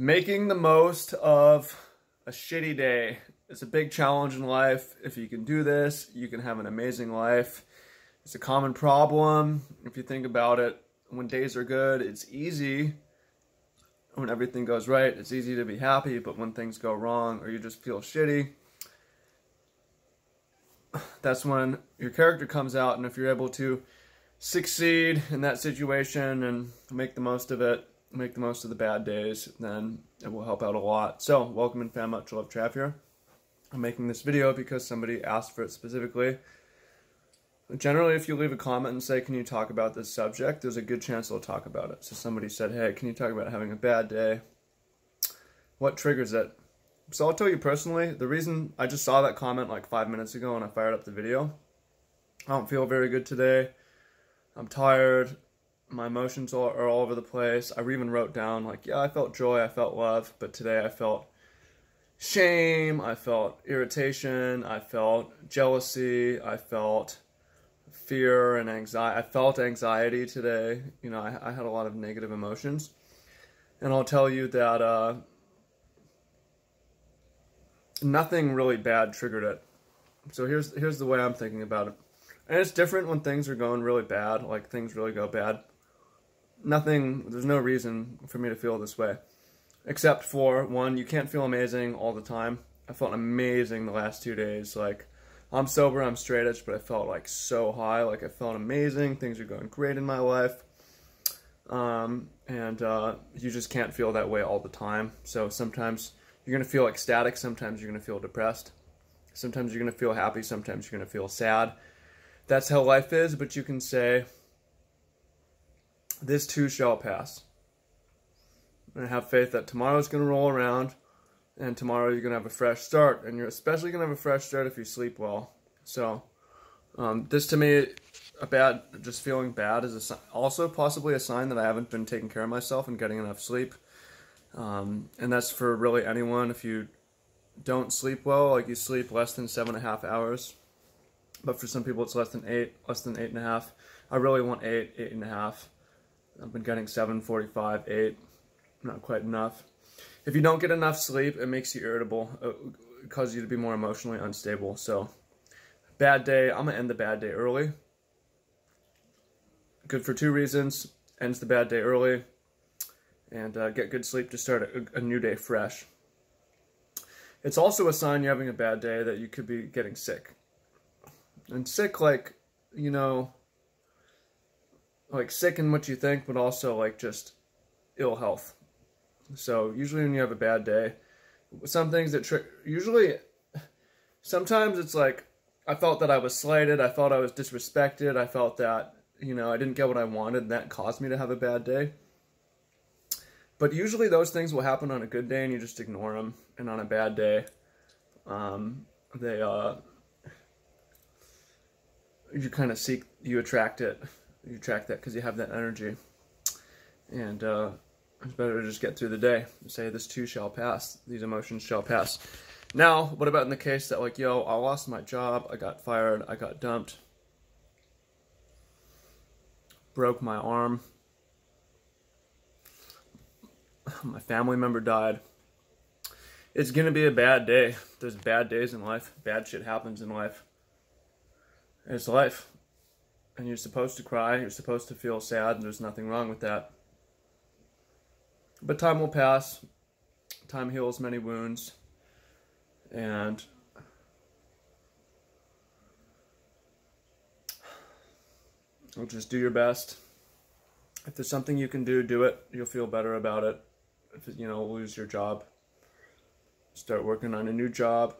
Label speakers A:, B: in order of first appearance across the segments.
A: Making the most of a shitty day. is a big challenge in life. If you can do this, you can have an amazing life. It's a common problem. If you think about it, when days are good, it's easy. When everything goes right, it's easy to be happy. But when things go wrong or you just feel shitty, that's when your character comes out. And if you're able to succeed in that situation and make the most of it, make the most of the bad days, then it will help out a lot. So, welcome in Fan Much Love Trav here. I'm making this video because somebody asked for it specifically. Generally, if you leave a comment and say, Can you talk about this subject? there's a good chance they'll talk about it. So, somebody said, Hey, can you talk about having a bad day? What triggers it? So, I'll tell you personally, the reason I just saw that comment like five minutes ago and I fired up the video. I don't feel very good today. I'm tired my emotions are, are all over the place. I even wrote down like, yeah, I felt joy, I felt love, but today I felt shame, I felt irritation, I felt jealousy, I felt fear and anxiety. I felt anxiety today. You know, I, I had a lot of negative emotions, and I'll tell you that uh, nothing really bad triggered it. So here's here's the way I'm thinking about it. And it's different when things are going really bad, like things really go bad nothing, there's no reason for me to feel this way. Except for, one, you can't feel amazing all the time. I felt amazing the last two days. Like, I'm sober, I'm straight edge, but I felt like so high. Like, I felt amazing. Things are going great in my life. Um, and uh, you just can't feel that way all the time. So sometimes you're going to feel ecstatic, sometimes you're going to feel depressed. Sometimes you're going to feel happy, sometimes you're going to feel sad. That's how life is, but you can say, this too shall pass. And have faith that tomorrow's going to roll around and tomorrow you're going to have a fresh start. And you're especially going to have a fresh start if you sleep well. So, um, this to me, a bad, just feeling bad is a, also possibly a sign that I haven't been taking care of myself and getting enough sleep. Um, and that's for really anyone. If you don't sleep well, like you sleep less than seven and a half hours, but for some people it's less than eight, less than eight and a half. I really want eight, eight and a half. I've been getting 7:45, 8, not quite enough. If you don't get enough sleep, it makes you irritable. It causes you to be more emotionally unstable. So, bad day. I'm gonna end the bad day early. Good for two reasons. Ends the bad day early, and uh, get good sleep to start a, a new day fresh. It's also a sign you're having a bad day that you could be getting sick. And sick, like, you know, like sick in what you think, but also like just ill health. So usually when you have a bad day, some things that trick usually sometimes it's like I felt that I was slighted, I felt I was disrespected, I felt that you know I didn't get what I wanted, and that caused me to have a bad day. But usually those things will happen on a good day, and you just ignore them, and on a bad day, um, they uh, you kind of seek you attract it you track that because you have that energy. And uh, it's better to just get through the day and say, this too shall pass. These emotions shall pass. Now, what about in the case that, like, yo, I lost my job, I got fired, I got dumped, broke my arm, my family member died. It's gonna be a bad day. There's bad days in life. Bad shit happens in life. It's life and you're supposed to cry, you're supposed to feel sad, and there's nothing wrong with that. But time will pass, time heals many wounds, and you'll just do your best. If there's something you can do, do it. You'll feel better about it. If you know, lose your job, start working on a new job.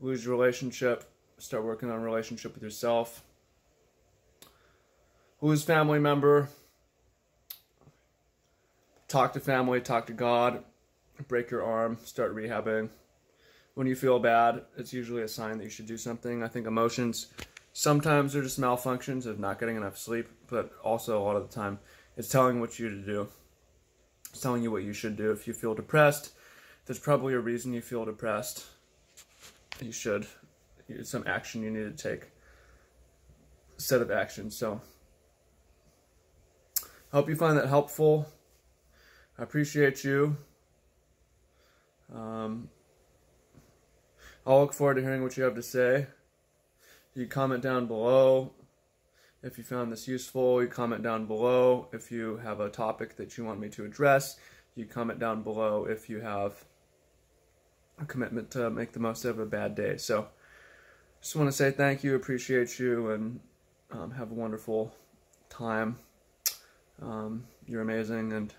A: Lose your relationship, start working on a relationship with yourself who's family member, talk to family, talk to God, break your arm, start rehabbing. When you feel bad, it's usually a sign that you should do something. I think emotions sometimes are just malfunctions of not getting enough sleep, but also a lot of the time it's telling what you to do. It's telling you what you should do. If you feel depressed, there's probably a reason you feel depressed. You should. It's some action you need to take. Set of actions. So hope you find that helpful. I appreciate you. Um, I'll look forward to hearing what you have to say. You comment down below if you found this useful. You comment down below if you have a topic that you want me to address. You comment down below if you have a commitment to make the most of a bad day. So, just want to say thank you, appreciate you, and um, have a wonderful time. Um, you're amazing, and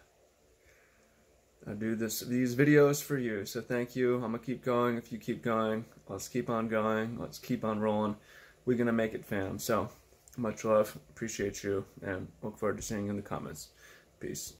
A: I do this these videos for you. So thank you. I'm gonna keep going. If you keep going, let's keep on going. Let's keep on rolling. We're gonna make it, fam. So much love. Appreciate you, and look forward to seeing you in the comments. Peace.